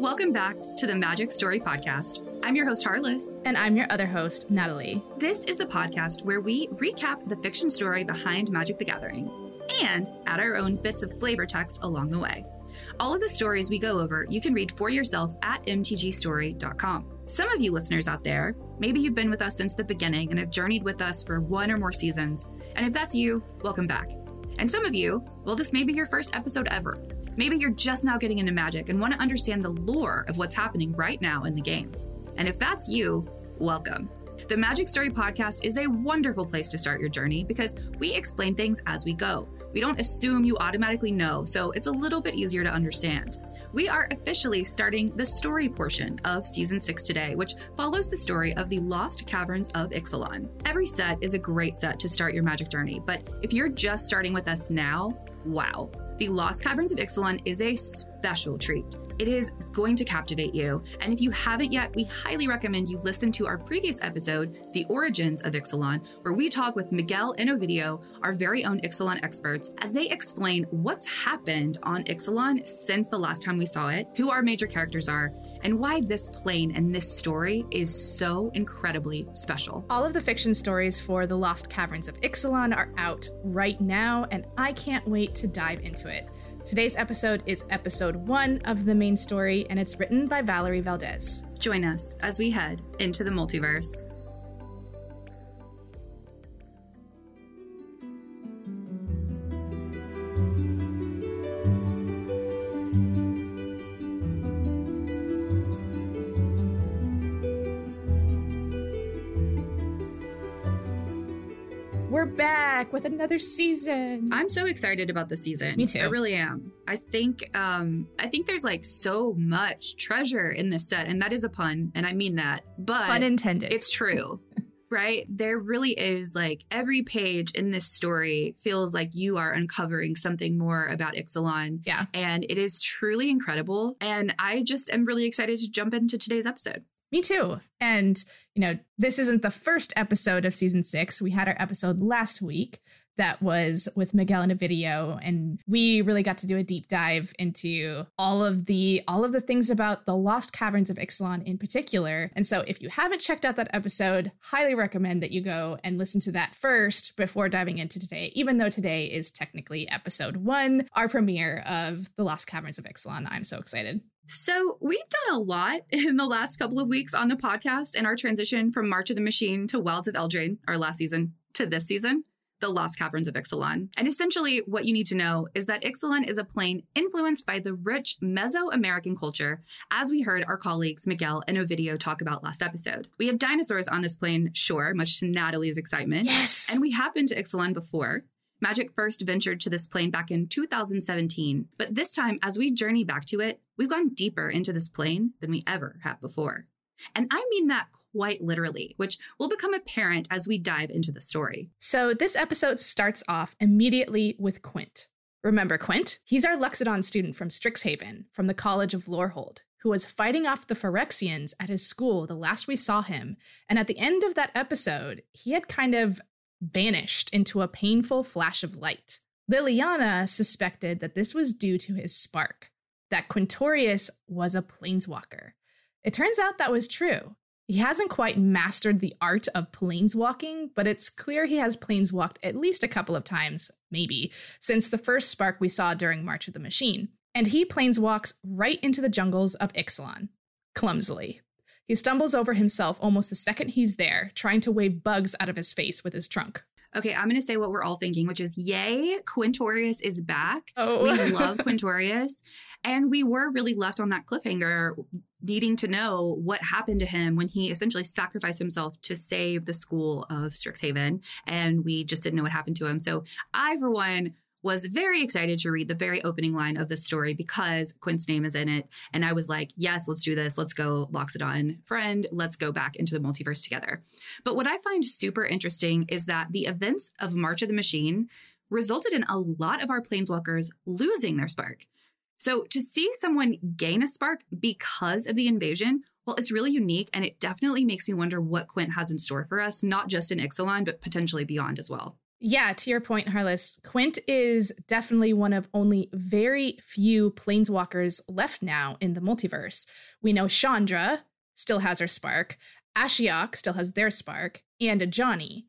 Welcome back to the Magic Story Podcast. I'm your host, Harless. And I'm your other host, Natalie. This is the podcast where we recap the fiction story behind Magic the Gathering and add our own bits of flavor text along the way. All of the stories we go over, you can read for yourself at mtgstory.com. Some of you listeners out there, maybe you've been with us since the beginning and have journeyed with us for one or more seasons. And if that's you, welcome back. And some of you, well, this may be your first episode ever. Maybe you're just now getting into Magic and want to understand the lore of what's happening right now in the game. And if that's you, welcome. The Magic Story Podcast is a wonderful place to start your journey because we explain things as we go. We don't assume you automatically know, so it's a little bit easier to understand. We are officially starting the story portion of season six today, which follows the story of the Lost Caverns of Ixalan. Every set is a great set to start your magic journey, but if you're just starting with us now, wow. The Lost Caverns of Ixalan is a special treat. It is going to captivate you. And if you haven't yet, we highly recommend you listen to our previous episode, The Origins of Ixalan, where we talk with Miguel and Ovidio, our very own Ixalan experts, as they explain what's happened on Ixalan since the last time we saw it, who our major characters are, and why this plane and this story is so incredibly special. All of the fiction stories for The Lost Caverns of Ixalan are out right now, and I can't wait to dive into it. Today's episode is episode one of the main story, and it's written by Valerie Valdez. Join us as we head into the multiverse. Back with another season. I'm so excited about the season. Me too. I really am. I think um I think there's like so much treasure in this set and that is a pun and I mean that. But Pun intended. it's true. right? There really is like every page in this story feels like you are uncovering something more about Ixalan. Yeah. And it is truly incredible. And I just am really excited to jump into today's episode. Me too. And, you know, this isn't the first episode of season six. We had our episode last week that was with Miguel and Ovidio, and we really got to do a deep dive into all of the all of the things about the lost caverns of Ixalan in particular. And so if you haven't checked out that episode, highly recommend that you go and listen to that first before diving into today, even though today is technically episode one, our premiere of the Lost Caverns of Ixalan. I'm so excited. So, we've done a lot in the last couple of weeks on the podcast and our transition from March of the Machine to Wilds of Eldraine, our last season, to this season, The Lost Caverns of Ixalan. And essentially, what you need to know is that Ixalan is a plane influenced by the rich Mesoamerican culture, as we heard our colleagues Miguel and Ovidio talk about last episode. We have dinosaurs on this plane, sure, much to Natalie's excitement. Yes. And we have been to Ixalan before. Magic first ventured to this plane back in 2017, but this time, as we journey back to it, we've gone deeper into this plane than we ever have before. And I mean that quite literally, which will become apparent as we dive into the story. So this episode starts off immediately with Quint. Remember Quint? He's our Loxodon student from Strixhaven, from the College of Lorehold, who was fighting off the Phyrexians at his school the last we saw him. And at the end of that episode, he had kind of vanished into a painful flash of light. Liliana suspected that this was due to his spark, that Quintorius was a planeswalker. It turns out that was true. He hasn't quite mastered the art of planeswalking, but it's clear he has planeswalked at least a couple of times, maybe, since the first spark we saw during March of the Machine. And he planeswalks right into the jungles of Ixalan, clumsily. He stumbles over himself almost the second he's there, trying to wave bugs out of his face with his trunk. Okay, I'm going to say what we're all thinking, which is yay, Quintorius is back. Oh. We love Quintorius. And we were really left on that cliffhanger, needing to know what happened to him when he essentially sacrificed himself to save the school of Strixhaven. And we just didn't know what happened to him. So I, for one, was very excited to read the very opening line of the story because Quint's name is in it. And I was like, yes, let's do this. Let's go, Loxodon friend. Let's go back into the multiverse together. But what I find super interesting is that the events of March of the Machine resulted in a lot of our planeswalkers losing their spark. So to see someone gain a spark because of the invasion, well, it's really unique and it definitely makes me wonder what Quint has in store for us, not just in Ixalan, but potentially beyond as well. Yeah, to your point, Harless, Quint is definitely one of only very few planeswalkers left now in the multiverse. We know Chandra still has her spark, Ashiok still has their spark, and Johnny.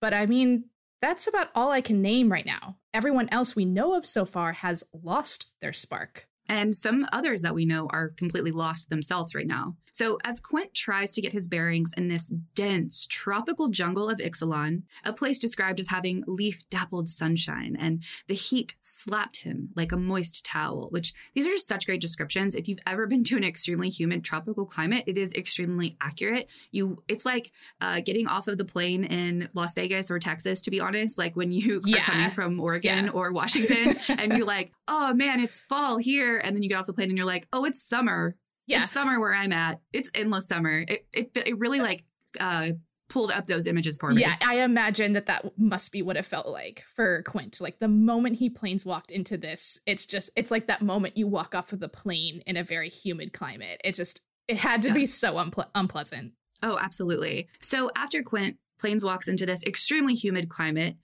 But I mean, that's about all I can name right now. Everyone else we know of so far has lost their spark. And some others that we know are completely lost themselves right now. So, as Quint tries to get his bearings in this dense tropical jungle of Ixalan, a place described as having leaf dappled sunshine, and the heat slapped him like a moist towel, which these are just such great descriptions. If you've ever been to an extremely humid tropical climate, it is extremely accurate. You, It's like uh, getting off of the plane in Las Vegas or Texas, to be honest, like when you yeah. are coming from Oregon yeah. or Washington and you're like, oh man, it's fall here. And then you get off the plane and you're like, oh, it's summer yeah. It's summer where I'm at. It's endless summer. It it, it really like uh pulled up those images for me. Yeah, I imagine that that must be what it felt like for Quint. Like the moment he planes walked into this, it's just it's like that moment you walk off of the plane in a very humid climate. It just it had to yeah. be so unple- unpleasant. Oh, absolutely. So after Quint planes walks into this extremely humid climate,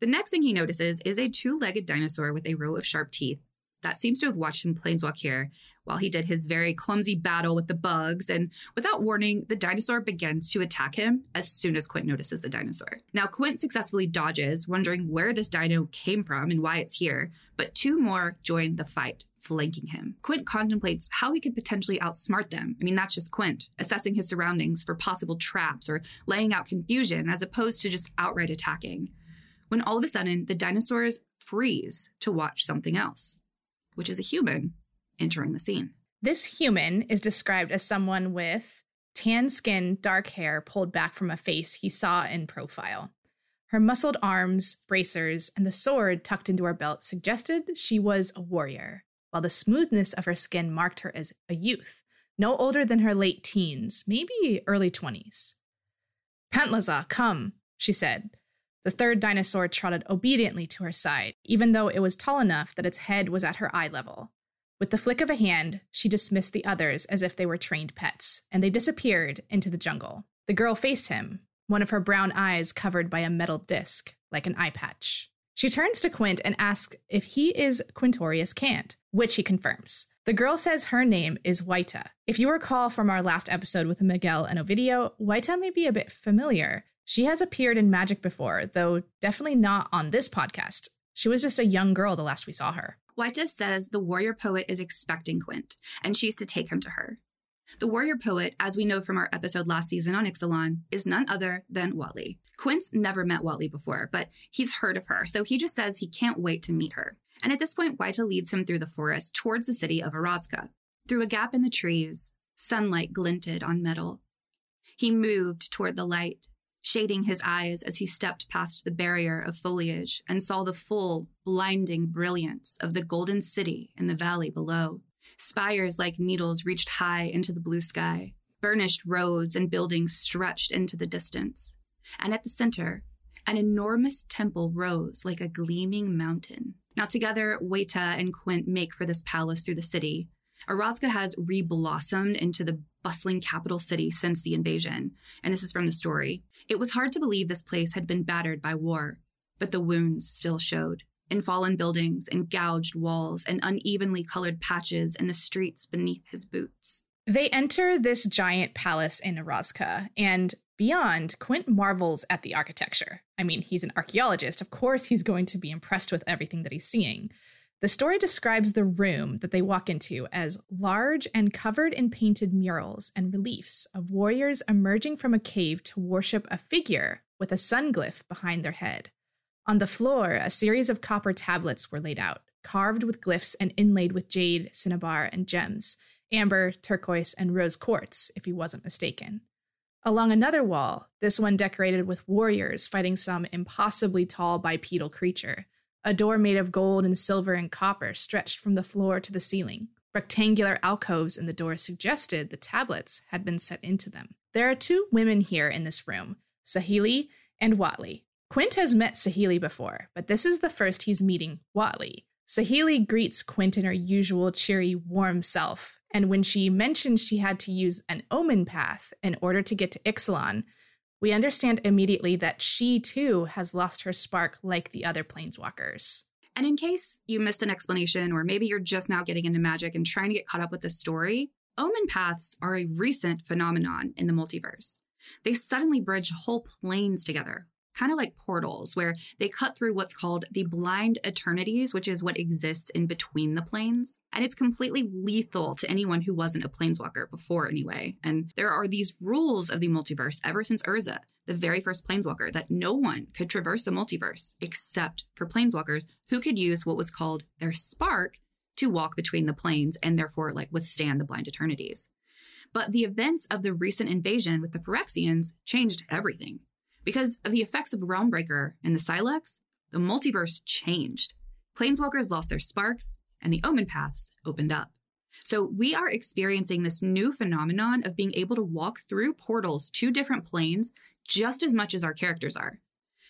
the next thing he notices is a two-legged dinosaur with a row of sharp teeth that seems to have watched him planeswalk here while he did his very clumsy battle with the bugs. And without warning, the dinosaur begins to attack him as soon as Quint notices the dinosaur. Now, Quint successfully dodges, wondering where this dino came from and why it's here, but two more join the fight, flanking him. Quint contemplates how he could potentially outsmart them. I mean, that's just Quint, assessing his surroundings for possible traps or laying out confusion as opposed to just outright attacking. When all of a sudden, the dinosaurs freeze to watch something else which is a human entering the scene. This human is described as someone with tan skin, dark hair pulled back from a face he saw in profile. Her muscled arms, bracers, and the sword tucked into her belt suggested she was a warrior, while the smoothness of her skin marked her as a youth, no older than her late teens, maybe early 20s. Pantlaza, come, she said, the third dinosaur trotted obediently to her side, even though it was tall enough that its head was at her eye level. With the flick of a hand, she dismissed the others as if they were trained pets, and they disappeared into the jungle. The girl faced him, one of her brown eyes covered by a metal disc, like an eye patch. She turns to Quint and asks if he is Quintorius Kant, which he confirms. The girl says her name is Wayta. If you recall from our last episode with Miguel and Ovidio, Wayta may be a bit familiar. She has appeared in Magic before, though definitely not on this podcast. She was just a young girl the last we saw her. Wayta says the warrior poet is expecting Quint, and she's to take him to her. The warrior poet, as we know from our episode last season on Ixalan, is none other than Huatli. Quint's never met Huatli before, but he's heard of her, so he just says he can't wait to meet her. And at this point, Wayta leads him through the forest towards the city of Orazca. Through a gap in the trees, sunlight glinted on metal. He moved toward the light, shading his eyes as he stepped past the barrier of foliage and saw the full, blinding brilliance of the golden city in the valley below. Spires like needles reached high into the blue sky. Burnished roads and buildings stretched into the distance. And at the center, an enormous temple rose like a gleaming mountain. Now, together, Wayta and Quint make for this palace through the city. Orazca has re-blossomed into the bustling capital city since the invasion, and this is from the story. It was hard to believe this place had been battered by war, but the wounds still showed in fallen buildings and gouged walls and unevenly colored patches in the streets beneath his boots. They enter this giant palace in Orazca, and beyond, Quint marvels at the architecture. I mean, he's an archaeologist. Of course, he's going to be impressed with everything that he's seeing. The story describes the room that they walk into as large and covered in painted murals and reliefs of warriors emerging from a cave to worship a figure with a sun glyph behind their head. On the floor, a series of copper tablets were laid out, carved with glyphs and inlaid with jade, cinnabar, and gems amber, turquoise, and rose quartz, if he wasn't mistaken. Along another wall, this one decorated with warriors fighting some impossibly tall bipedal creature a door made of gold and silver and copper stretched from the floor to the ceiling. Rectangular alcoves in the door suggested the tablets had been set into them. There are two women here in this room, Saheeli and Huatli. Quint has met Saheeli before, but this is the first he's meeting Huatli. Saheeli greets Quint in her usual cheery, warm self, and when she mentions she had to use an omen path in order to get to Ixalan, We understand immediately that she too has lost her spark like the other planeswalkers. And in case you missed an explanation, or maybe you're just now getting into magic and trying to get caught up with the story, omen paths are a recent phenomenon in the multiverse. They suddenly bridge whole planes together, kind of like portals, where they cut through what's called the blind eternities, which is what exists in between the planes. And it's completely lethal to anyone who wasn't a planeswalker before, anyway. And there are these rules of the multiverse ever since Urza, the very first planeswalker, that no one could traverse the multiverse except for planeswalkers who could use what was called their spark to walk between the planes and therefore like withstand the blind eternities. But the events of the recent invasion with the Phyrexians changed everything. Because of the effects of Realmbreaker and the Sylex, the multiverse changed. Planeswalkers lost their sparks, and the omen paths opened up. So we are experiencing this new phenomenon of being able to walk through portals to different planes just as much as our characters are.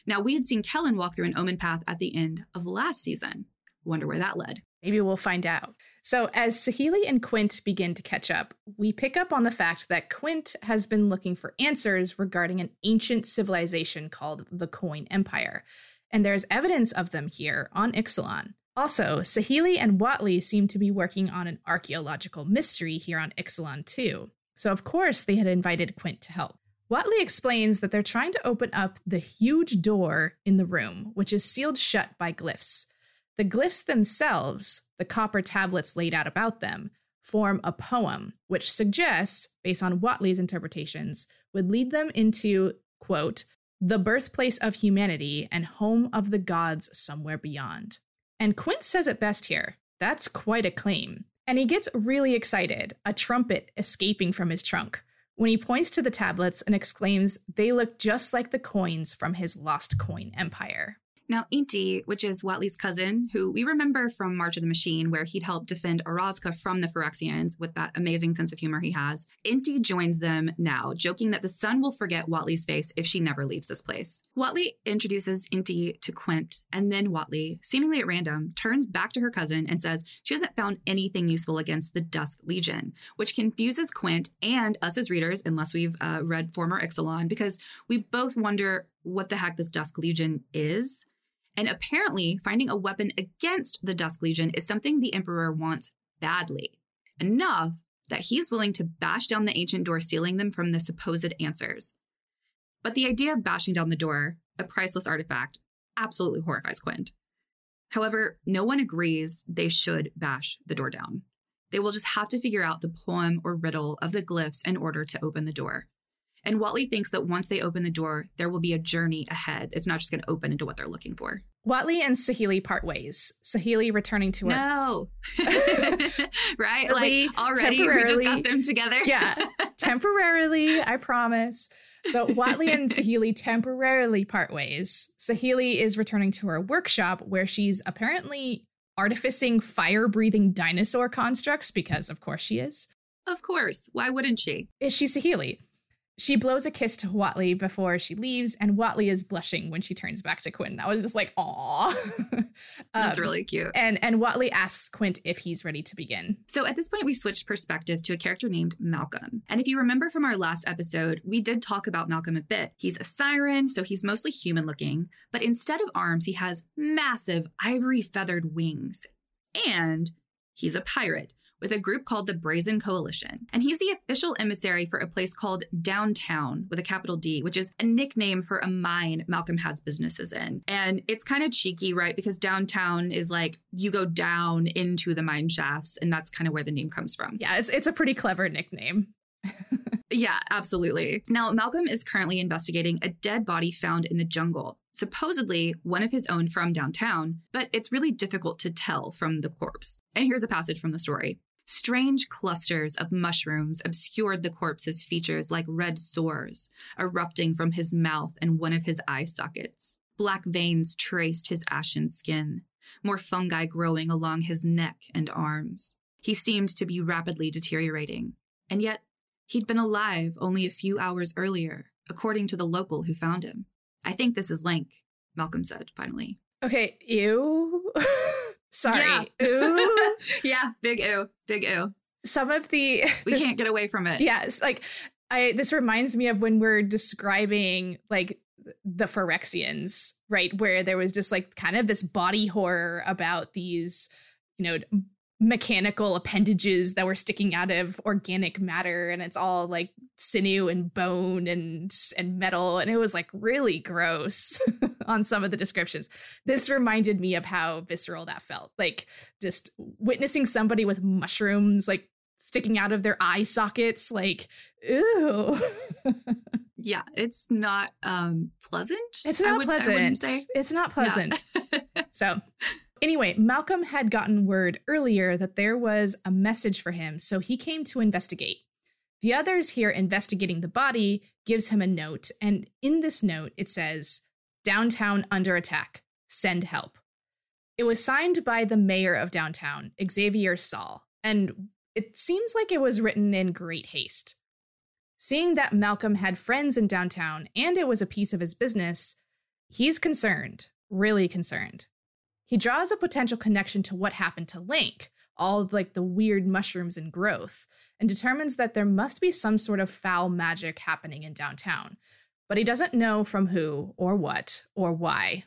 Now, we had seen Kellen walk through an omen path at the end of last season. Wonder where that led. Maybe we'll find out. So, as Saheeli and Quint begin to catch up, we pick up on the fact that Quint has been looking for answers regarding an ancient civilization called the Coin Empire. And there's evidence of them here on Ixalan. Also, Saheeli and Huatli seem to be working on an archaeological mystery here on Ixalan too. So, of course, they had invited Quint to help. Huatli explains that they're trying to open up the huge door in the room, which is sealed shut by glyphs. The glyphs themselves, the copper tablets laid out about them, form a poem, which suggests, based on Huatli's interpretations, would lead them into, quote, the birthplace of humanity and home of the gods somewhere beyond. And Quint says it best here. That's quite a claim. And he gets really excited, a trumpet escaping from his trunk, when he points to the tablets and exclaims they look just like the coins from his lost coin empire. Now, Inti, which is Huatli's cousin, who we remember from March of the Machine, where he'd helped defend Orazca from the Phyrexians with that amazing sense of humor he has, Inti joins them now, joking that the sun will forget Huatli's face if she never leaves this place. Huatli introduces Inti to Quint, and then Huatli, seemingly at random, turns back to her cousin and says she hasn't found anything useful against the Dusk Legion, which confuses Quint and us as readers, unless we've uh, read former Ixalan, because we both wonder what the heck this Dusk Legion is. And apparently, finding a weapon against the Dusk Legion is something the Emperor wants badly, enough that he's willing to bash down the ancient door, sealing them from the supposed answers. But the idea of bashing down the door, a priceless artifact, absolutely horrifies Quint. However, no one agrees they should bash the door down. They will just have to figure out the poem or riddle of the glyphs in order to open the door. And Huatli thinks that once they open the door, there will be a journey ahead. It's not just going to open into what they're looking for. Huatli and Saheeli part ways. Saheeli returning to her. No. right? Like already we just got them together. yeah. Temporarily, I promise. So Huatli and Saheeli temporarily part ways. Saheeli is returning to her workshop where she's apparently artificing fire breathing dinosaur constructs because, of course, she is. Of course. Why wouldn't she? Is she Saheeli? She blows a kiss to Huatli before she leaves, and Huatli is blushing when she turns back to Quint. I was just like, "Aw, um, that's really cute." And and Huatli asks Quint if he's ready to begin. So at this point, we switched perspectives to a character named Malcolm. And if you remember from our last episode, we did talk about Malcolm a bit. He's a siren, so he's mostly human-looking, but instead of arms, he has massive ivory feathered wings, and he's a pirate with a group called the Brazen Coalition. And he's the official emissary for a place called Downtown with a capital D, which is a nickname for a mine Malcolm has businesses in. And it's kind of cheeky, right? Because downtown is like you go down into the mine shafts, and that's kind of where the name comes from. Yeah, it's, it's a pretty clever nickname. yeah, absolutely. Now, Malcolm is currently investigating a dead body found in the jungle supposedly one of his own from downtown, but it's really difficult to tell from the corpse. And here's a passage from the story. Strange clusters of mushrooms obscured the corpse's features like red sores, erupting from his mouth and one of his eye sockets. Black veins traced his ashen skin, more fungi growing along his neck and arms. He seemed to be rapidly deteriorating, and yet he'd been alive only a few hours earlier, according to the local who found him. I think this is Link, Malcolm said finally. Okay, ew. Sorry. Yeah. Ooh. yeah, big ooh, big ooh. Some of the we this, can't get away from it. Yes, like I this reminds me of when we're describing like the Phyrexians, right? Where there was just like kind of this body horror about these, you know, mechanical appendages that were sticking out of organic matter and it's all like sinew and bone and and metal and it was like really gross on some of the descriptions. This reminded me of how visceral that felt like just witnessing somebody with mushrooms like sticking out of their eye sockets like ew. Yeah it's not um pleasant it's not would, pleasant. it's not pleasant. So Anyway, Malcolm had gotten word earlier that there was a message for him, so he came to investigate. The others here investigating the body gives him a note, and in this note it says, Downtown under attack. Send help. It was signed by the mayor of downtown, Xavier Sal, and it seems like it was written in great haste. Seeing that Malcolm had friends in downtown and it was a piece of his business, he's concerned, really concerned he draws a potential connection to what happened to Link, all of like the weird mushrooms and growth, and determines that there must be some sort of foul magic happening in downtown. But he doesn't know from who or what or why.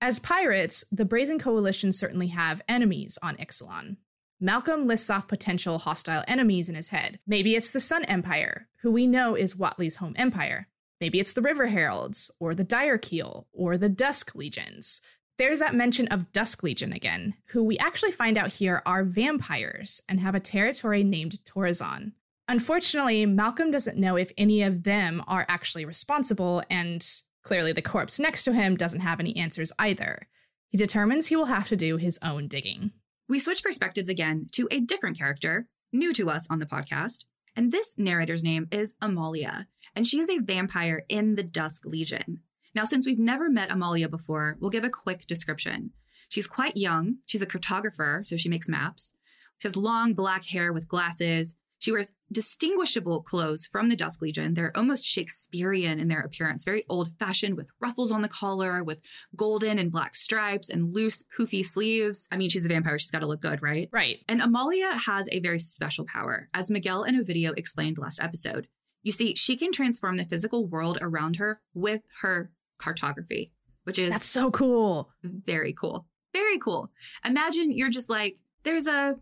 As pirates, the Brazen Coalition certainly have enemies on Ixalan. Malcolm lists off potential hostile enemies in his head. Maybe it's the Sun Empire, who we know is Huatli's home empire. Maybe it's the River Heralds, or the Direkeel, or the Dusk Legions, there's that mention of Dusk Legion again, who we actually find out here are vampires and have a territory named Torrezon. Unfortunately, Malcolm doesn't know if any of them are actually responsible, and clearly the corpse next to him doesn't have any answers either. He determines he will have to do his own digging. We switch perspectives again to a different character, new to us on the podcast, and this narrator's name is Amalia, and she is a vampire in the Dusk Legion. Now, since we've never met Amalia before, we'll give a quick description. She's quite young. She's a cartographer, so she makes maps. She has long black hair with glasses. She wears distinguishable clothes from the Dusk Legion. They're almost Shakespearean in their appearance, very old fashioned with ruffles on the collar, with golden and black stripes and loose, poofy sleeves. I mean, she's a vampire. She's got to look good, right? Right. And Amalia has a very special power, as Miguel and Ovidio explained last episode. You see, she can transform the physical world around her with her cartography, which is That's so cool. Very cool. Very cool. Imagine you're just like, there's a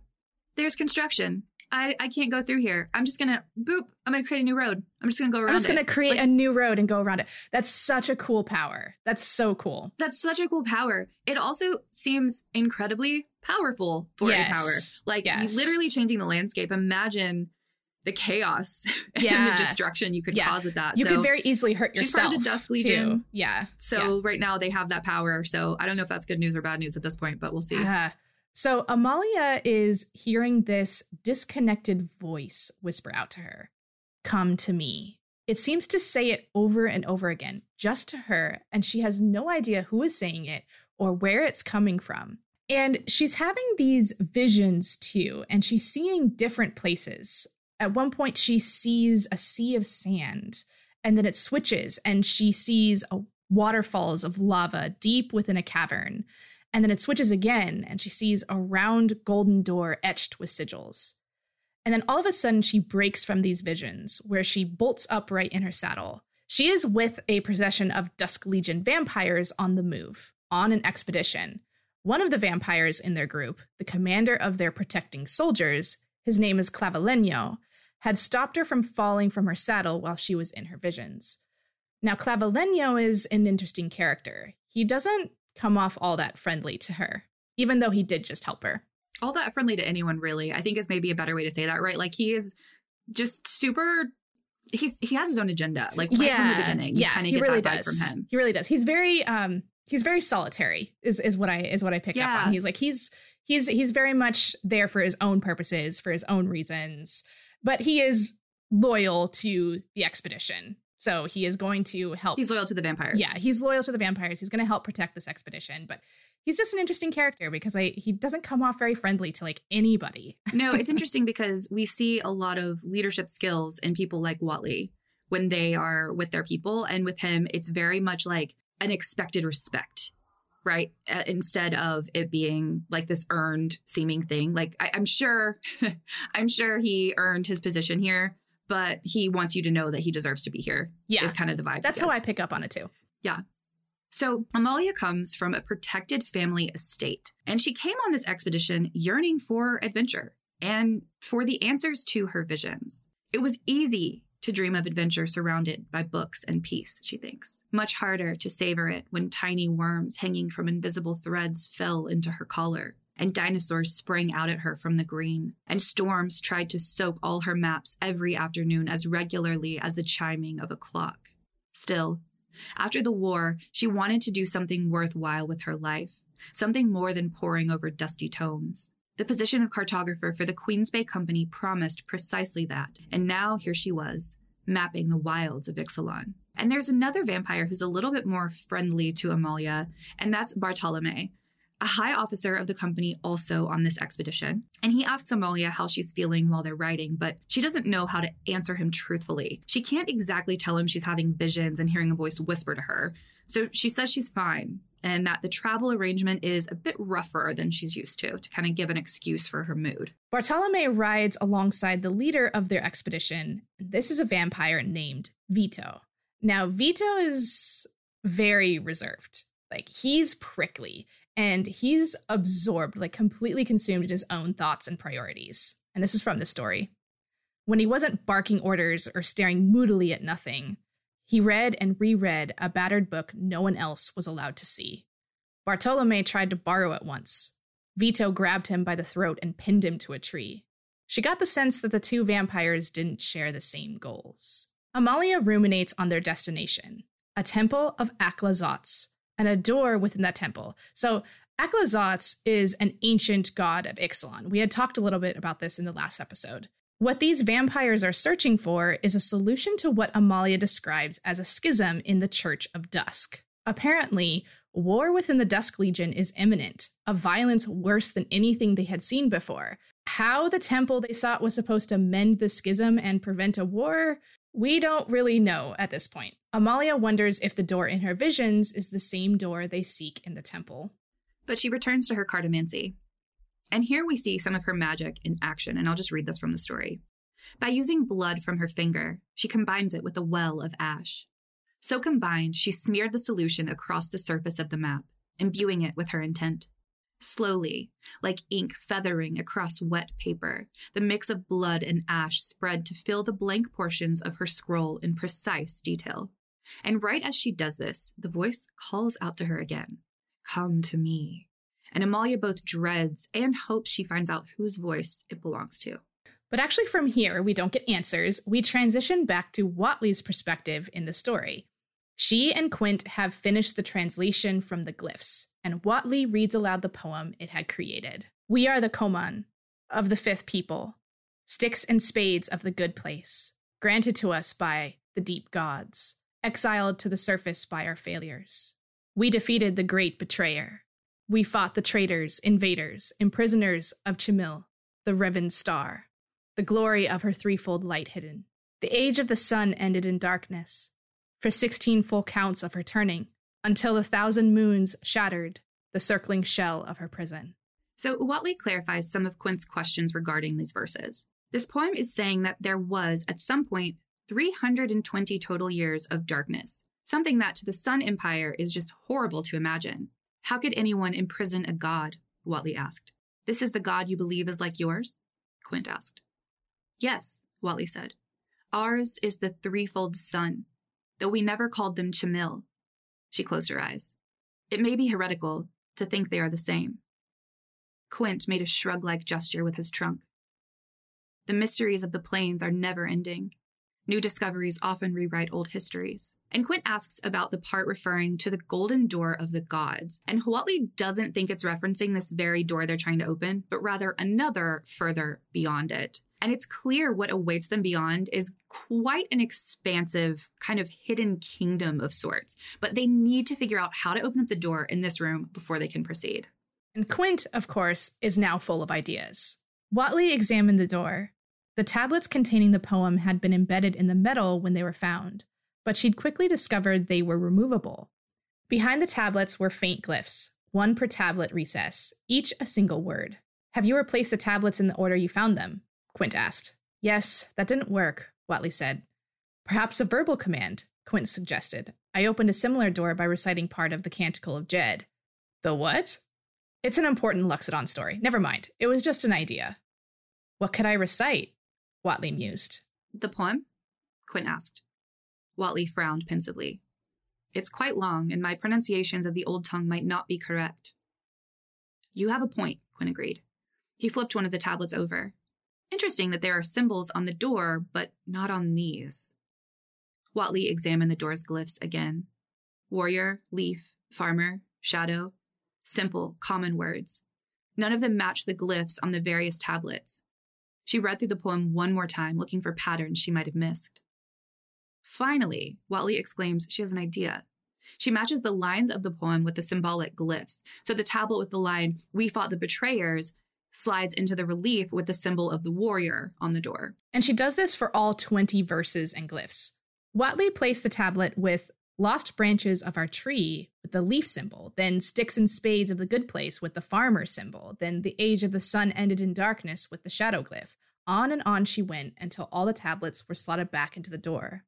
there's construction. I, I can't go through here. I'm just gonna boop. I'm gonna create a new road. I'm just gonna go around. I'm just gonna it. create like, a new road and go around it. That's such a cool power. That's so cool. That's such a cool power. It also seems incredibly powerful for yes. a power. Like yes. literally changing the landscape. Imagine the chaos yeah. and the destruction you could yeah. cause with that. You so could very easily hurt yourself. She's part of the Dusk Legion. Too. Yeah. So yeah. right now they have that power. So I don't know if that's good news or bad news at this point, but we'll see. Yeah. So Amalia is hearing this disconnected voice whisper out to her, Come to me. It seems to say it over and over again, just to her, and she has no idea who is saying it or where it's coming from. And she's having these visions too, and she's seeing different places. At one point, she sees a sea of sand, and then it switches, and she sees waterfalls of lava deep within a cavern. And then it switches again, and she sees a round golden door etched with sigils. And then all of a sudden, she breaks from these visions, where she bolts upright in her saddle. She is with a procession of Dusk Legion vampires on the move, on an expedition. One of the vampires in their group, the commander of their protecting soldiers, his name is Clavileño, had stopped her from falling from her saddle while she was in her visions. Now, Clavileño is an interesting character. He doesn't come off all that friendly to her, even though he did just help her. All that friendly to anyone, really. I think is maybe a better way to say that, right? Like he is just super. He's he has his own agenda, like right yeah, from the beginning. You yeah, he really does. He really does. He's very um he's very solitary. Is is what I is what I pick yeah. up on. He's like he's he's he's very much there for his own purposes, for his own reasons but he is loyal to the expedition. So he is going to help. He's loyal to the vampires. Yeah, he's loyal to the vampires. He's going to help protect this expedition, but he's just an interesting character because I he doesn't come off very friendly to like anybody. no, it's interesting because we see a lot of leadership skills in people like Huatli when they are with their people, and with him, it's very much like an expected respect right? Uh, instead of it being like this earned seeming thing. Like I, am sure, I'm sure he earned his position here, but he wants you to know that he deserves to be here. Yeah. Is kind of the vibe. That's how I pick up on it too. Yeah. So, Amalia comes from a protected family estate, and she came on this expedition yearning for adventure and for the answers to her visions. It was easy to dream of adventure surrounded by books and peace, she thinks. Much harder to savor it when tiny worms hanging from invisible threads fell into her collar, and dinosaurs sprang out at her from the green, and storms tried to soak all her maps every afternoon as regularly as the chiming of a clock. Still, after the war, she wanted to do something worthwhile with her life, something more than poring over dusty tomes. The position of cartographer for the Queens Bay Company promised precisely that, and now here she was, mapping the wilds of Ixalan. And there's another vampire who's a little bit more friendly to Amalia, and that's Bartolome, a high officer of the company also on this expedition. And he asks Amalia how she's feeling while they're riding, but she doesn't know how to answer him truthfully. She can't exactly tell him she's having visions and hearing a voice whisper to her. So she says she's fine and that the travel arrangement is a bit rougher than she's used to, to kind of give an excuse for her mood. Bartolome rides alongside the leader of their expedition. This is a vampire named Vito. Now, Vito is very reserved. Like, he's prickly and he's absorbed, like, completely consumed in his own thoughts and priorities. And this is from the story. When he wasn't barking orders or staring moodily at nothing, he read and reread a battered book no one else was allowed to see. Bartolome tried to borrow it once. Vito grabbed him by the throat and pinned him to a tree. She got the sense that the two vampires didn't share the same goals. Amalia ruminates on their destination a temple of Aclazotz, and a door within that temple. So, Aclazotz is an ancient god of Ixalan. We had talked a little bit about this in the last episode. What these vampires are searching for is a solution to what Amalia describes as a schism in the Church of Dusk. Apparently, war within the Dusk Legion is imminent, a violence worse than anything they had seen before. How the temple they sought was supposed to mend the schism and prevent a war, we don't really know at this point. Amalia wonders if the door in her visions is the same door they seek in the temple. But she returns to her cartomancy. And here we see some of her magic in action, and I'll just read this from the story. By using blood from her finger, she combines it with a well of ash. So combined, she smeared the solution across the surface of the map, imbuing it with her intent. Slowly, like ink feathering across wet paper, the mix of blood and ash spread to fill the blank portions of her scroll in precise detail. And right as she does this, the voice calls out to her again Come to me. And Amalia both dreads and hopes she finds out whose voice it belongs to. But actually, from here, we don't get answers. We transition back to Huatli's perspective in the story. She and Quint have finished the translation from the glyphs, and Watley reads aloud the poem it had created. We are the Koman of the fifth people, sticks and spades of the good place, granted to us by the deep gods, exiled to the surface by our failures. We defeated the great betrayer. We fought the traitors, invaders, imprisoners of Chimil, the Revan star, the glory of her threefold light hidden. The age of the sun ended in darkness, for sixteen full counts of her turning, until the thousand moons shattered the circling shell of her prison. So Huatli clarifies some of Quint's questions regarding these verses. This poem is saying that there was, at some point, 320 total years of darkness, something that to the Sun Empire is just horrible to imagine. How could anyone imprison a god? Huatli asked. This is the god you believe is like yours? Quint asked. Yes, Huatli said. Ours is the threefold sun, though we never called them Chimil. She closed her eyes. It may be heretical to think they are the same. Quint made a shrug like gesture with his trunk. The mysteries of the planes are never ending. New discoveries often rewrite old histories. And Quint asks about the part referring to the golden door of the gods. And Huatli doesn't think it's referencing this very door they're trying to open, but rather another further beyond it. And it's clear what awaits them beyond is quite an expansive, kind of hidden kingdom of sorts. But they need to figure out how to open up the door in this room before they can proceed. And Quint, of course, is now full of ideas. Huatli examined the door. The tablets containing the poem had been embedded in the metal when they were found, but she'd quickly discovered they were removable. Behind the tablets were faint glyphs, one per tablet recess, each a single word. Have you replaced the tablets in the order you found them? Quint asked. Yes, that didn't work, Huatli said. Perhaps a verbal command, Quint suggested. I opened a similar door by reciting part of the Canticle of Jed. The what? It's an important Loxodon story. Never mind. It was just an idea. What could I recite? Huatli mused. The poem? Quint asked. Huatli frowned pensively. It's quite long, and my pronunciations of the old tongue might not be correct. You have a point, Quint agreed. He flipped one of the tablets over. Interesting that there are symbols on the door, but not on these. Huatli examined the door's glyphs again. Warrior, leaf, farmer, shadow. Simple, common words. None of them matched the glyphs on the various tablets. She read through the poem one more time, looking for patterns she might have missed. Finally, Huatli exclaims she has an idea. She matches the lines of the poem with the symbolic glyphs. So the tablet with the line, We fought the betrayers, slides into the relief with the symbol of the warrior on the door. And she does this for all 20 verses and glyphs. Huatli placed the tablet with lost branches of our tree with the leaf symbol, then sticks and spades of the good place with the farmer symbol, then the age of the sun ended in darkness with the shadow glyph. On and on she went until all the tablets were slotted back into the door.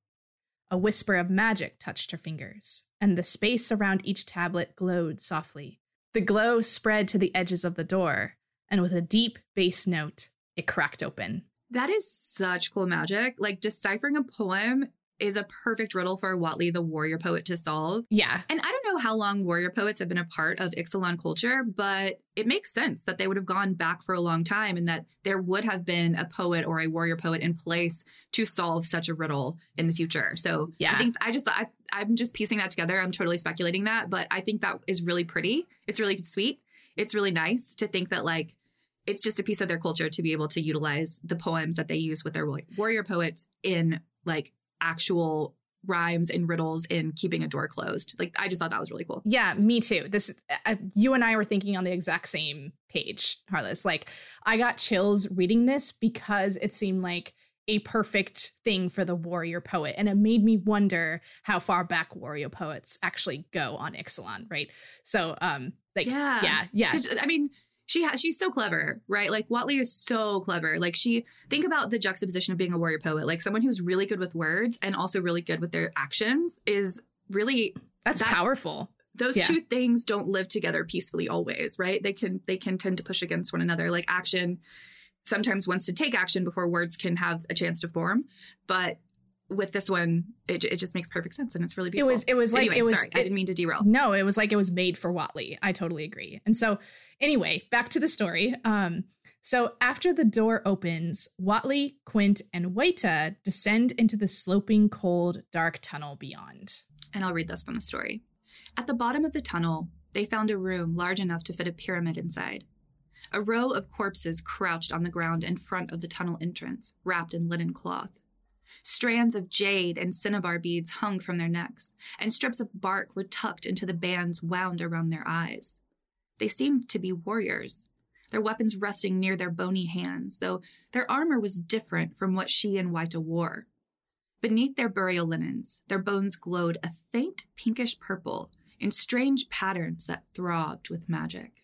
A whisper of magic touched her fingers, and the space around each tablet glowed softly. The glow spread to the edges of the door, and with a deep bass note, it cracked open. That is such cool magic. Like deciphering a poem is a perfect riddle for Huatli, the warrior poet, to solve. Yeah. And I don't know how long warrior poets have been a part of Ixalan culture, but it makes sense that they would have gone back for a long time and that there would have been a poet or a warrior poet in place to solve such a riddle in the future. So yeah. I think I just I, I'm just piecing that together. I'm totally speculating that, but I think that is really pretty. It's really sweet. It's really nice to think that like it's just a piece of their culture to be able to utilize the poems that they use with their warrior poets in like actual rhymes and riddles in keeping a door closed. Like I just thought that was really cool. Yeah, me too. This uh, you and I were thinking on the exact same page, Harless. Like I got chills reading this because it seemed like a perfect thing for the warrior poet and it made me wonder how far back warrior poets actually go on Ixalan, right? So um like yeah, yeah. yeah. I mean, she has she's so clever, right? Like Huatli is so clever. Like she think about the juxtaposition of being a warrior poet. Like someone who's really good with words and also really good with their actions is really that's that, powerful. Those yeah. two things don't live together peacefully always, right? They can they can tend to push against one another. Like action sometimes wants to take action before words can have a chance to form, but with this one, it, it just makes perfect sense and it's really beautiful. It was it was like anyway, it was. Sorry, it, I didn't mean to derail. No, it was like it was made for Huatli. I totally agree. And so, anyway, back to the story. Um, so after the door opens, Huatli, Quint, and Wayta descend into the sloping, cold, dark tunnel beyond. And I'll read this from the story. At the bottom of the tunnel, they found a room large enough to fit a pyramid inside. A row of corpses crouched on the ground in front of the tunnel entrance, wrapped in linen cloth. Strands of jade and cinnabar beads hung from their necks, and strips of bark were tucked into the bands wound around their eyes. They seemed to be warriors, their weapons resting near their bony hands, though their armor was different from what she and Wayta wore. Beneath their burial linens, their bones glowed a faint pinkish purple in strange patterns that throbbed with magic.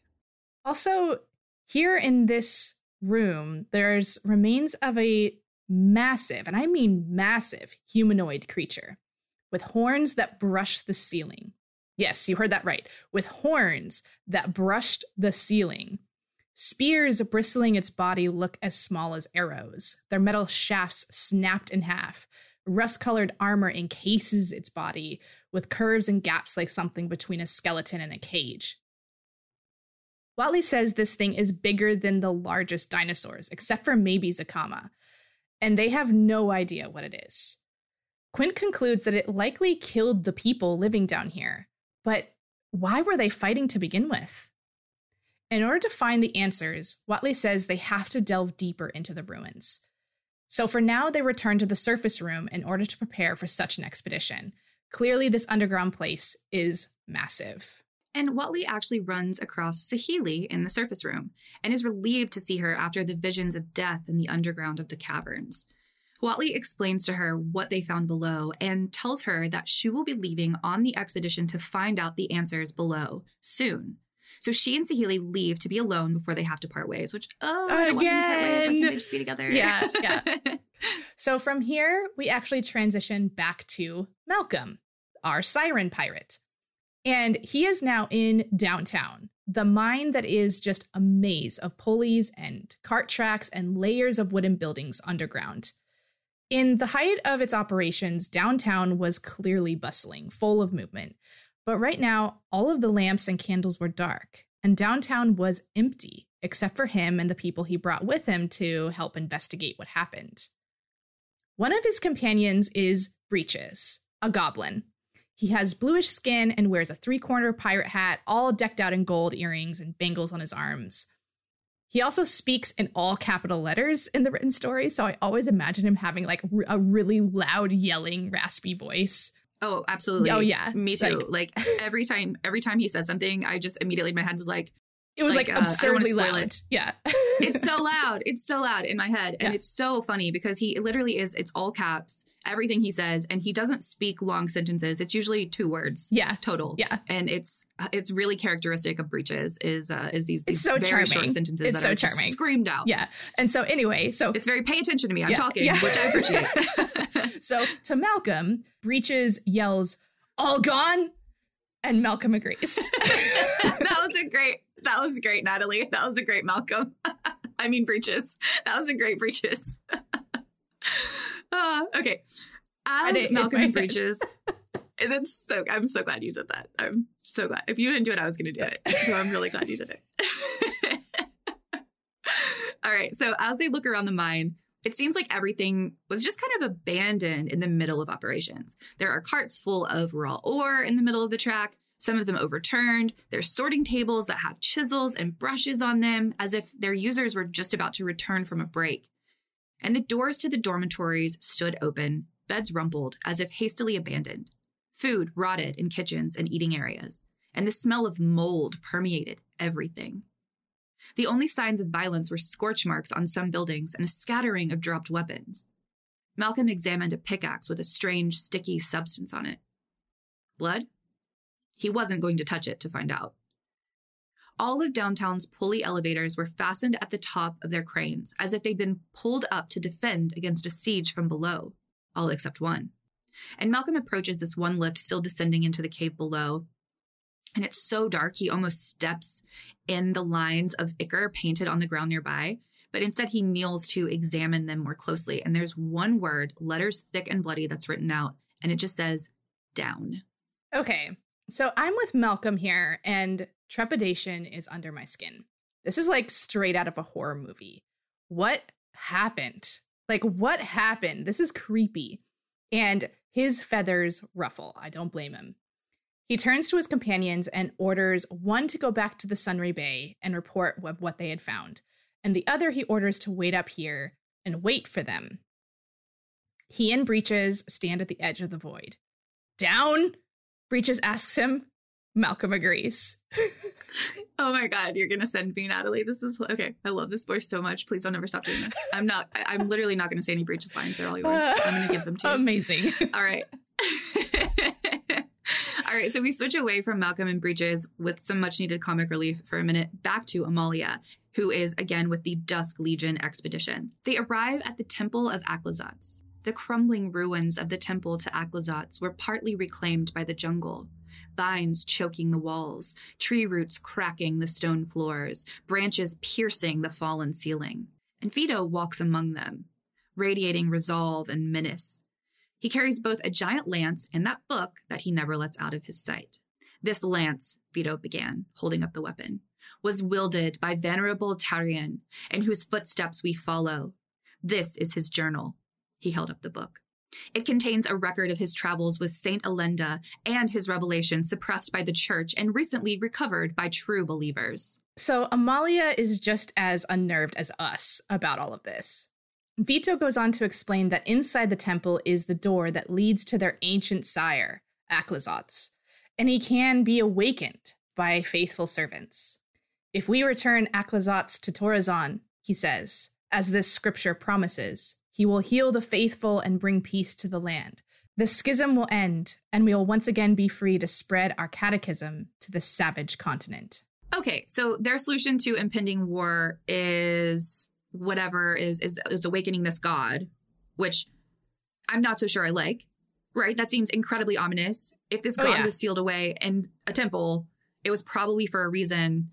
Also, here in this room, there's remains of a massive, and I mean massive, humanoid creature with horns that brush the ceiling. Yes, you heard that right. With horns that brushed the ceiling. Spears bristling its body look as small as arrows. Their metal shafts snapped in half. Rust colored armor encases its body with curves and gaps like something between a skeleton and a cage. Huatli says this thing is bigger than the largest dinosaurs, except for maybe Zacama and they have no idea what it is. Quint concludes that it likely killed the people living down here, but why were they fighting to begin with? In order to find the answers, Huatli says they have to delve deeper into the ruins. So for now, they return to the surface room in order to prepare for such an expedition. Clearly, this underground place is massive. And Huatli actually runs across Saheeli in the surface room and is relieved to see her after the visions of death in the underground of the caverns. Huatli explains to her what they found below and tells her that she will be leaving on the expedition to find out the answers below soon. So she and Saheeli leave to be alone before they have to part ways, which, oh, I Again. Want them to part ways. Why can't they just be together? Yeah, yeah. so from here, we actually transition back to Malcolm, our siren pirate. And he is now in downtown, the mine that is just a maze of pulleys and cart tracks and layers of wooden buildings underground. In the height of its operations, downtown was clearly bustling, full of movement. But right now, all of the lamps and candles were dark, and downtown was empty, except for him and the people he brought with him to help investigate what happened. One of his companions is Breeches, a goblin. He has bluish skin and wears a three corner pirate hat, all decked out in gold earrings and bangles on his arms. He also speaks in all capital letters in the written story, so I always imagine him having like a really loud, yelling, raspy voice. Oh, absolutely. Oh yeah. Me too. Like, like, every time every time he says something, I just immediately my head was like it was like, like uh, absurdly loud. It. Yeah. it's so loud. It's so loud in my head. And yeah. it's so funny because he literally is it's all caps everything he says and he doesn't speak long sentences. It's usually two words yeah. total. Yeah. And it's it's really characteristic of Breeches is uh is these, these it's so very charming. short sentences it's that so are charming. screamed out. Yeah. And so anyway so it's very pay attention to me. I'm yeah, talking yeah. which i appreciate. So to malcolm Breeches yells all gone and malcolm agrees. That was a great that was great natalie. That was a great malcolm. I mean Breeches that was a great breeches uh, okay. As Malcolm breeches, that's so. I'm so glad you did that. I'm so glad. If you didn't do it, I was going to do it. So I'm really glad you did it. All right. So as they look around the mine, it seems like everything was just kind of abandoned in the middle of operations. There are carts full of raw ore in the middle of the track, some of them overturned. There's sorting tables that have chisels and brushes on them, as if their users were just about to return from a break and the doors to the dormitories stood open, beds rumpled as if hastily abandoned. Food rotted in kitchens and eating areas, and the smell of mold permeated everything. The only signs of violence were scorch marks on some buildings and a scattering of dropped weapons. Malcolm examined a pickaxe with a strange, sticky substance on it. Blood? He wasn't going to touch it to find out. All of downtown's pulley elevators were fastened at the top of their cranes, as if they'd been pulled up to defend against a siege from below, all except one. And Malcolm approaches this one lift still descending into the cave below. And it's so dark, he almost steps in the lines of ichor painted on the ground nearby. But instead, he kneels to examine them more closely. And there's one word, letters thick and bloody, that's written out. And it just says, down. Okay. So I'm with Malcolm here, and trepidation is under my skin. This is like straight out of a horror movie. What happened? Like, what happened? This is creepy. And his feathers ruffle. I don't blame him. He turns to his companions and orders one to go back to the Sunray Bay and report what, they had found, and the other he orders to wait up here and wait for them. He and Breeches stand at the edge of the void. Down? Breeches asks him. Malcolm agrees. oh my god, you're gonna send me Natalie. This is okay. I love this voice so much. Please don't ever stop doing this. I'm not. I'm literally not gonna say any Breeches lines. They're all yours. I'm gonna give them to you. Amazing. All right. all right. So we switch away from Malcolm and Breeches with some much needed comic relief for a minute back to Amalia. Who is again with the Dusk Legion expedition? They arrive at the Temple of Aclazotz. The crumbling ruins of the temple to Aclazotz were partly reclaimed by the jungle, vines choking the walls, tree roots cracking the stone floors, branches piercing the fallen ceiling. And Vito walks among them, radiating resolve and menace. He carries both a giant lance and that book that he never lets out of his sight. This lance, Vito began, holding up the weapon, was wielded by venerable Tarrian, in whose footsteps we follow. This is his journal. He held up the book. It contains a record of his travels with Saint Elenda and his revelation suppressed by the church and recently recovered by true believers. So Amalia is just as unnerved as us about all of this. Vito goes on to explain that inside the temple is the door that leads to their ancient sire, Aclazotz, and he can be awakened by faithful servants. If we return Aclazotz to Torrezon, he says, as this scripture promises, he will heal the faithful and bring peace to the land. The schism will end, and we will once again be free to spread our catechism to the savage continent. Okay, so their solution to impending war is whatever is is, is awakening this god, which I'm not so sure I like. Right? That seems incredibly ominous. If this Oh, god yeah. was sealed away in a temple, it was probably for a reason.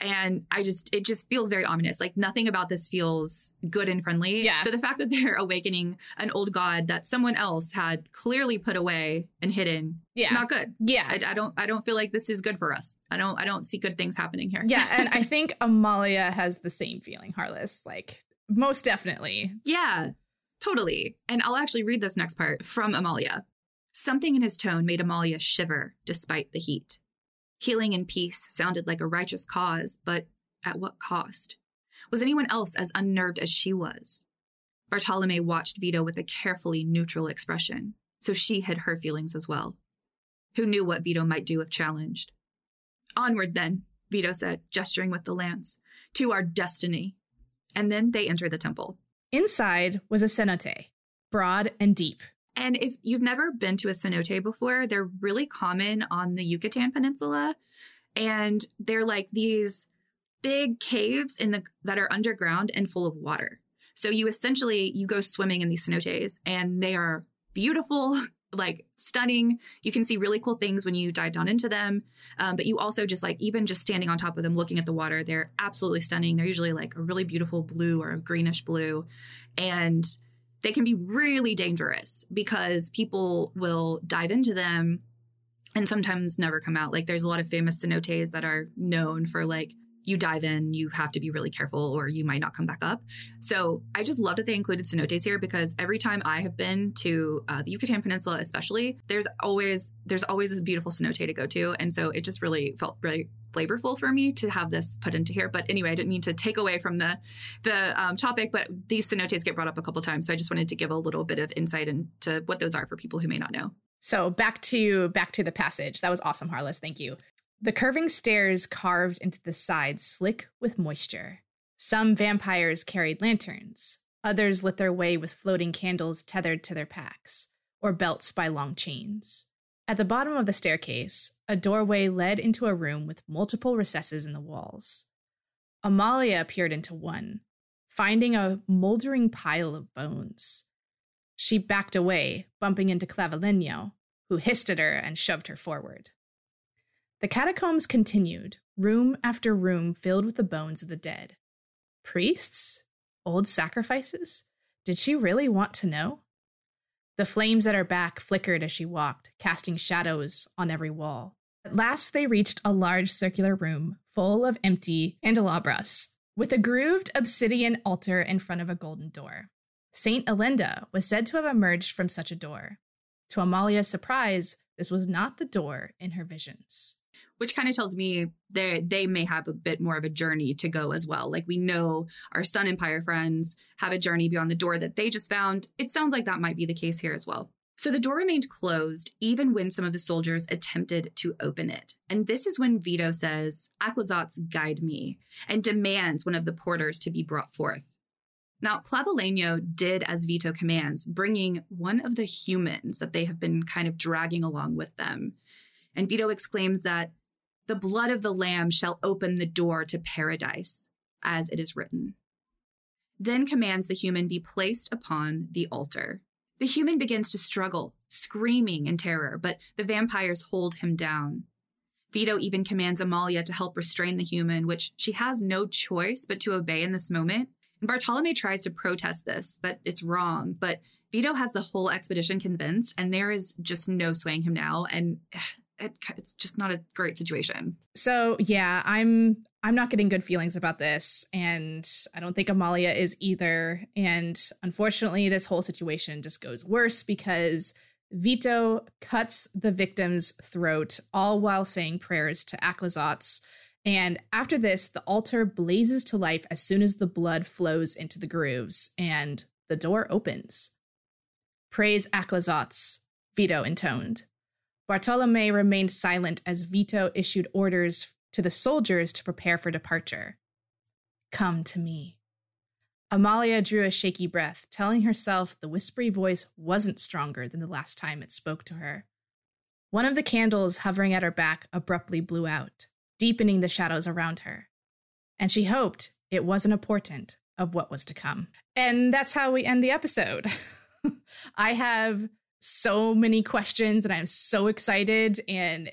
And I just, it just feels very ominous. Like nothing about this feels good and friendly. Yeah. So the fact that they're awakening an old god that someone else had clearly put away and hidden, Yeah. not good. yeah. I, I don't, I don't feel like this is good for us. I don't, I don't see good things happening here. yeah. And I think Amalia has the same feeling, Harless. Like, most definitely. Yeah, totally. And I'll actually read this next part from Amalia. Something in his tone made Amalia shiver despite the heat. Healing and peace sounded like a righteous cause, but at what cost? Was anyone else as unnerved as she was? Bartolome watched Vito with a carefully neutral expression, so she hid her feelings as well. Who knew what Vito might do if challenged? Onward then, Vito said, gesturing with the lance, to our destiny. And then they entered the temple. Inside was a cenote, broad and deep. And if you've never been to a cenote before, they're really common on the Yucatan Peninsula. And they're like these big caves in the that are underground and full of water. So you essentially you go swimming in these cenotes and they are beautiful, like stunning. You can see really cool things when you dive down into them. Um, but you also just like even just standing on top of them, looking at the water, they're absolutely stunning. They're usually like a really beautiful blue or a greenish blue, and they can be really dangerous because people will dive into them and sometimes never come out. Like there's a lot of famous cenotes that are known for like you dive in, you have to be really careful or you might not come back up. So I just love that they included cenotes here because every time I have been to uh, the Yucatan Peninsula, especially, there's always there's always a beautiful cenote to go to, and so it just really felt really flavorful for me to have this put into here. But anyway, I didn't mean to take away from the the um, topic, but these cenotes get brought up a couple times, so I just wanted to give a little bit of insight into what those are for people who may not know. So back to back to the passage. That was awesome, Harless. Thank you. The curving stairs carved into the sides slick with moisture. Some vampires carried lanterns. Others lit their way with floating candles tethered to their packs, or belts by long chains. At the bottom of the staircase, a doorway led into a room with multiple recesses in the walls. Amalia peered into one, finding a moldering pile of bones. She backed away, bumping into Clavileño, who hissed at her and shoved her forward. The catacombs continued, room after room filled with the bones of the dead. Priests? Old sacrifices? Did she really want to know? The flames at her back flickered as she walked, casting shadows on every wall. At last, they reached a large circular room full of empty candelabras, with a grooved obsidian altar in front of a golden door. Saint Elenda was said to have emerged from such a door. To Amalia's surprise, this was not the door in her visions. Which kind of tells me they they may have a bit more of a journey to go as well. Like we know our Sun Empire friends have a journey beyond the door that they just found. It sounds like that might be the case here as well. So the door remained closed even when some of the soldiers attempted to open it. And this is when Vito says, Aclazotz guide me, and demands one of the porters to be brought forth. Now, Clavileño did as Vito commands, bringing one of the humans that they have been kind of dragging along with them. And Vito exclaims that the blood of the Lamb shall open the door to paradise, as it is written. Then commands the human be placed upon the altar. The human begins to struggle, screaming in terror, but the vampires hold him down. Vito even commands Amalia to help restrain the human, which she has no choice but to obey in this moment. And Bartolome tries to protest this, that it's wrong, but Vito has the whole expedition convinced, and there is just no swaying him now. And it, it's just not a great situation. So yeah, I'm I'm not getting good feelings about this, and I don't think Amalia is either. And unfortunately, this whole situation just goes worse because Vito cuts the victim's throat, all while saying prayers to Aclazotz. And after this, the altar blazes to life as soon as the blood flows into the grooves, and the door opens. Praise Aclazotz, Vito intoned. Bartolome remained silent as Vito issued orders to the soldiers to prepare for departure. Come to me. Amalia drew a shaky breath, telling herself the whispery voice wasn't stronger than the last time it spoke to her. One of the candles hovering at her back abruptly blew out, deepening the shadows around her. And she hoped it wasn't a portent of what was to come. And that's how we end the episode. I have so many questions and I'm so excited and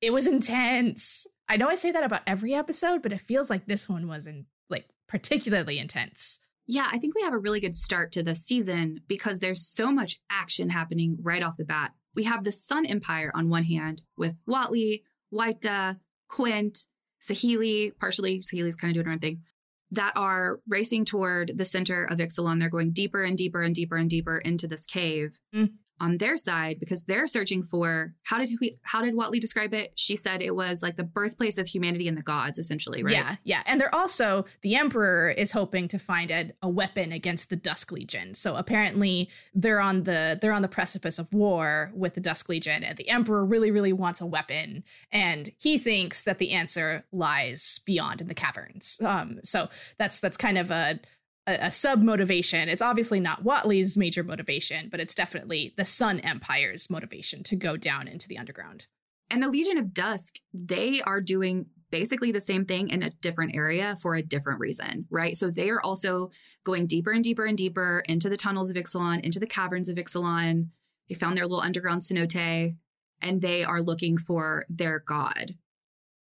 it was intense. I know I say that about every episode, but it feels like this one was in like particularly intense. Yeah, I think we have a really good start to this season because there's so much action happening right off the bat. We have the Sun Empire on one hand with Huatli, Wayta, Quint, Saheeli, partially Saheeli's kind of doing her own thing, that are racing toward the center of Ixalan. They're going deeper and deeper and deeper and deeper into this cave. Mm on their side because they're searching for how did we how did Huatli describe it? She said it was like the birthplace of humanity and the gods, essentially, right? Yeah, yeah. And they're also the Emperor is hoping to find a, a weapon against the Dusk Legion. So apparently they're on the they're on the precipice of war with the Dusk Legion, and the Emperor really, really wants a weapon, and he thinks that the answer lies beyond in the caverns. Um, so that's that's kind of a a, a sub motivation. It's obviously not Huatli's major motivation, but it's definitely the Sun Empire's motivation to go down into the underground. And the Legion of Dusk, they are doing basically the same thing in a different area for a different reason, right? So they are also going deeper and deeper and deeper into the tunnels of Ixalan, into the caverns of Ixalan. They found their little underground cenote, and they are looking for their god.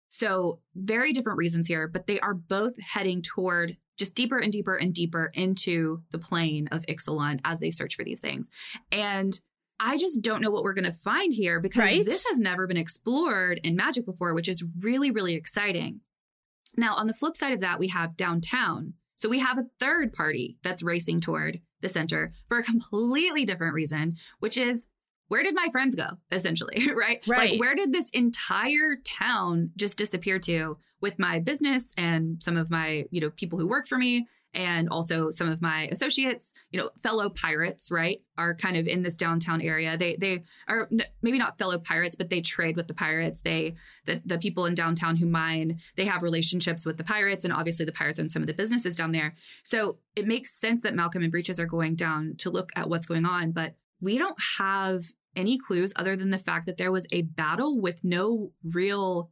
So, very different reasons here, but they are both heading toward just deeper and deeper and deeper into the plane of Ixalan as they search for these things. And I just don't know what we're going to find here because right? this has never been explored in Magic before, which is really, really exciting. Now, on the flip side of that, we have downtown. So we have a third party that's racing toward the center for a completely different reason, which is where did my friends go, essentially, right? Right. Like, where did this entire town just disappear to with my business and some of my, you know, people who work for me and also some of my associates, you know, fellow pirates, right, are kind of in this downtown area. They they are maybe not fellow pirates, but they trade with the pirates. They the the people in downtown who mine, they have relationships with the pirates, and obviously the pirates own some of the businesses down there. So it makes sense that Malcolm and Breeches are going down to look at what's going on, but we don't have any clues other than the fact that there was a battle with no real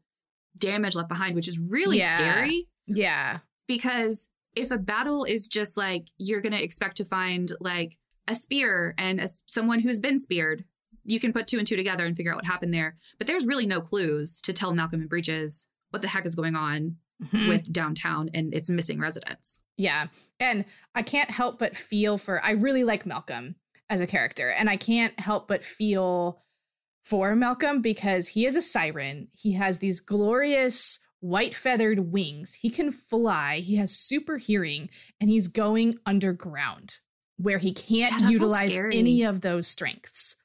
damage left behind, which is really yeah. scary. Yeah. Because if a battle is just like you're going to expect to find like a spear and a, someone who's been speared, you can put two and two together and figure out what happened there. But there's really no clues to tell Malcolm and Breeches what the heck is going on mm-hmm. with downtown and its missing residents. Yeah. And I can't help but feel for, I really like Malcolm as a character, and I can't help but feel for Malcolm because he is a siren. He has these glorious white feathered wings. He can fly. He has super hearing, and he's going underground where he can't yeah, utilize any of those strengths.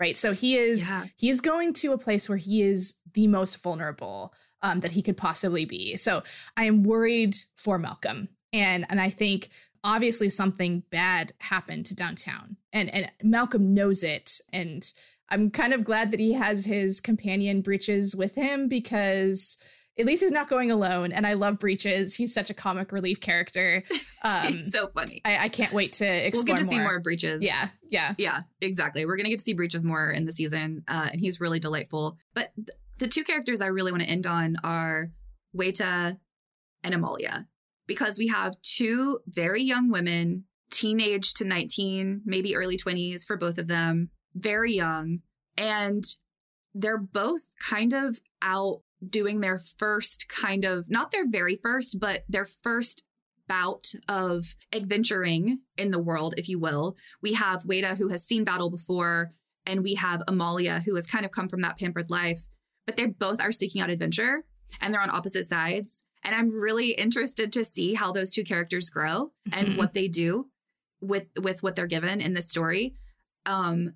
Right. So he is yeah. he is going to a place where he is the most vulnerable um, that he could possibly be. So I am worried for Malcolm. And and I think obviously something bad happened to downtown. And and Malcolm knows it. And I'm kind of glad that he has his companion Breeches with him because at least he's not going alone. And I love Breeches. He's such a comic relief character. Um, He's so funny. I, I, can't wait to explore. We'll get to more. see more Breeches. Yeah, yeah, yeah. Exactly. We're gonna get to see Breeches more in the season, uh, and he's really delightful. But th- the two characters I really want to end on are Wayta and Amalia because we have two very young women, teenage to 19, maybe early 20s for both of them, very young. And they're both kind of out doing their first kind of, not their very first, but their first bout of adventuring in the world, if you will. We have Wayta, who has seen battle before, and we have Amalia, who has kind of come from that pampered life, but they both are seeking out adventure and they're on opposite sides. And I'm really interested to see how those two characters grow and mm-hmm. what they do with with what they're given in this story. Um,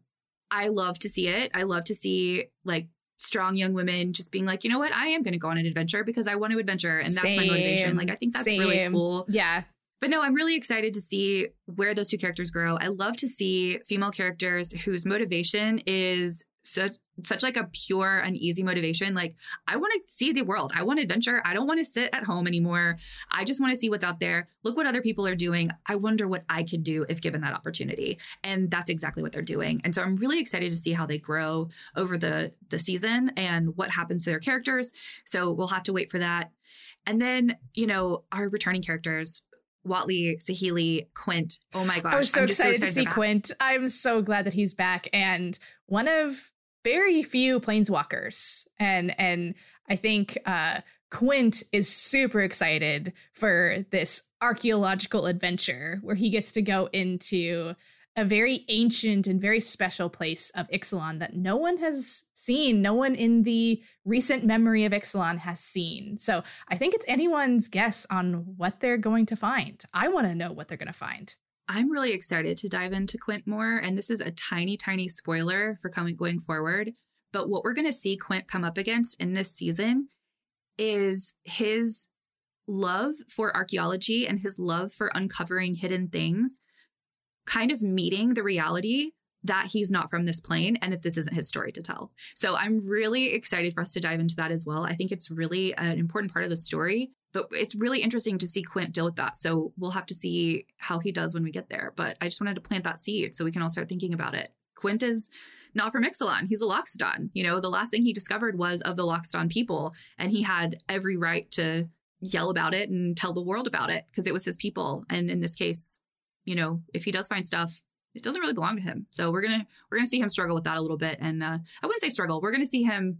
I love to see it. I love to see like strong young women just being like, you know what, I am going to go on an adventure because I want to adventure, and that's Same. my motivation. Like, I think that's Same. really cool. Yeah. But no, I'm really excited to see where those two characters grow. I love to see female characters whose motivation is such such like a pure and easy motivation. Like I want to see the world. I want adventure. I don't want to sit at home anymore. I just want to see what's out there. Look what other people are doing. I wonder what I could do if given that opportunity. And that's exactly what they're doing. And so I'm really excited to see how they grow over the the season and what happens to their characters. So we'll have to wait for that. And then, you know, our returning characters, Huatli, Saheeli, Quint. Oh my gosh. I was so, excited, so to see Quint. I'm so glad that he's back. And one of very few planeswalkers. And and I think uh Quint is super excited for this archaeological adventure where he gets to go into a very ancient and very special place of Ixalan that no one has seen. No one in the recent memory of Ixalan has seen. So I think it's anyone's guess on what they're going to find. I want to know what they're going to find. I'm really excited to dive into Quint more. And this is a tiny, tiny spoiler for coming going forward. But what we're going to see Quint come up against in this season is his love for archaeology and his love for uncovering hidden things kind of meeting the reality that he's not from this plane and that this isn't his story to tell. So I'm really excited for us to dive into that as well. I think it's really an important part of the story, but it's really interesting to see Quint deal with that. So we'll have to see how he does when we get there. But I just wanted to plant that seed so we can all start thinking about it. Quint is not from Ixalan. He's a Loxodon. You know, the last thing he discovered was of the Loxodon people, and he had every right to yell about it and tell the world about it because it was his people. And in this case, you know, if he does find stuff, it doesn't really belong to him. So we're gonna we're gonna see him struggle with that a little bit, and uh, I wouldn't say struggle. We're gonna see him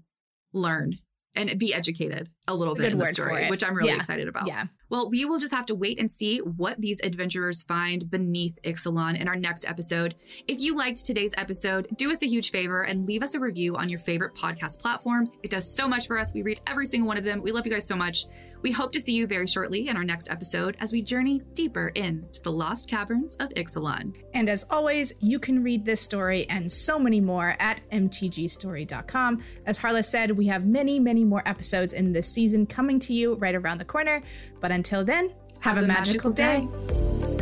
learn and be educated a little bit in the story, which I'm really yeah. excited about. Yeah. Well, we will just have to wait and see what these adventurers find beneath Ixalan in our next episode. If you liked today's episode, do us a huge favor and leave us a review on your favorite podcast platform. It does so much for us. We read every single one of them. We love you guys so much. We hope to see you very shortly in our next episode as we journey deeper into the lost caverns of Ixalan. And as always, you can read this story and so many more at mtgstory.com. As Harla said, we have many, many more episodes in this season coming to you right around the corner. But until then, have, have a, magical, magical day. day.